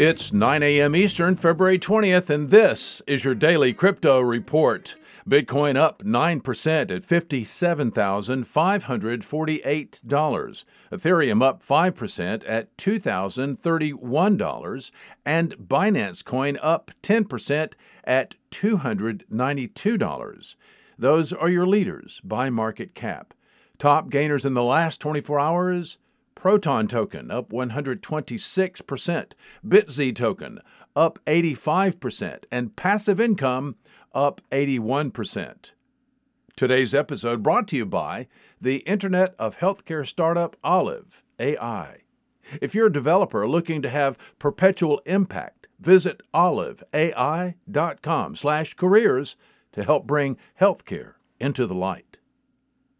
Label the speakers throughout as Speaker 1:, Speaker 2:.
Speaker 1: It's 9 a.m. Eastern, February 20th, and this is your daily crypto report. Bitcoin up 9% at $57,548. Ethereum up 5% at $2,031. And Binance Coin up 10% at $292. Those are your leaders by market cap. Top gainers in the last 24 hours Proton token up 126%, BitZ token up 85%, and passive income up 81%. Today's episode brought to you by the Internet of Healthcare startup Olive AI. If you're a developer looking to have perpetual impact, visit oliveai.com/careers to help bring healthcare into the light.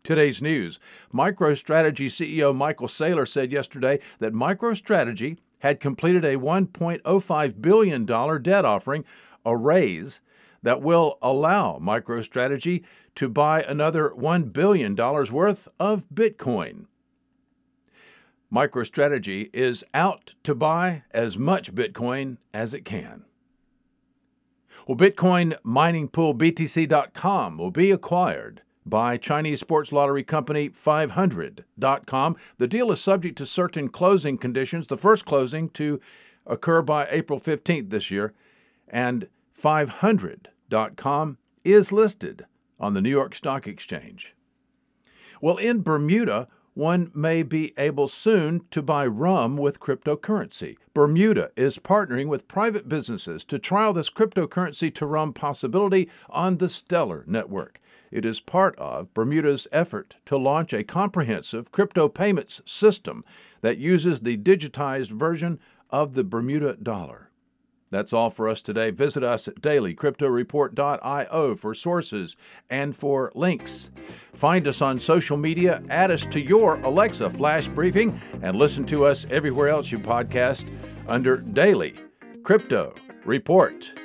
Speaker 1: Today's news MicroStrategy CEO Michael Saylor said yesterday that MicroStrategy had completed a $1.05 billion debt offering, a raise that will allow MicroStrategy to buy another $1 billion worth of Bitcoin. MicroStrategy is out to buy as much Bitcoin as it can. Well, Bitcoin mining pool BTC.com will be acquired by Chinese sports lottery company 500.com. The deal is subject to certain closing conditions, the first closing to occur by April 15th this year, and 500.com is listed on the New York Stock Exchange. Well, in Bermuda, one may be able soon to buy rum with cryptocurrency. Bermuda is partnering with private businesses to trial this cryptocurrency to rum possibility on the Stellar network. It is part of Bermuda's effort to launch a comprehensive crypto payments system that uses the digitized version of the Bermuda dollar. That's all for us today. Visit us at dailycryptoreport.io for sources and for links. Find us on social media, add us to your Alexa flash briefing, and listen to us everywhere else you podcast under Daily Crypto Report.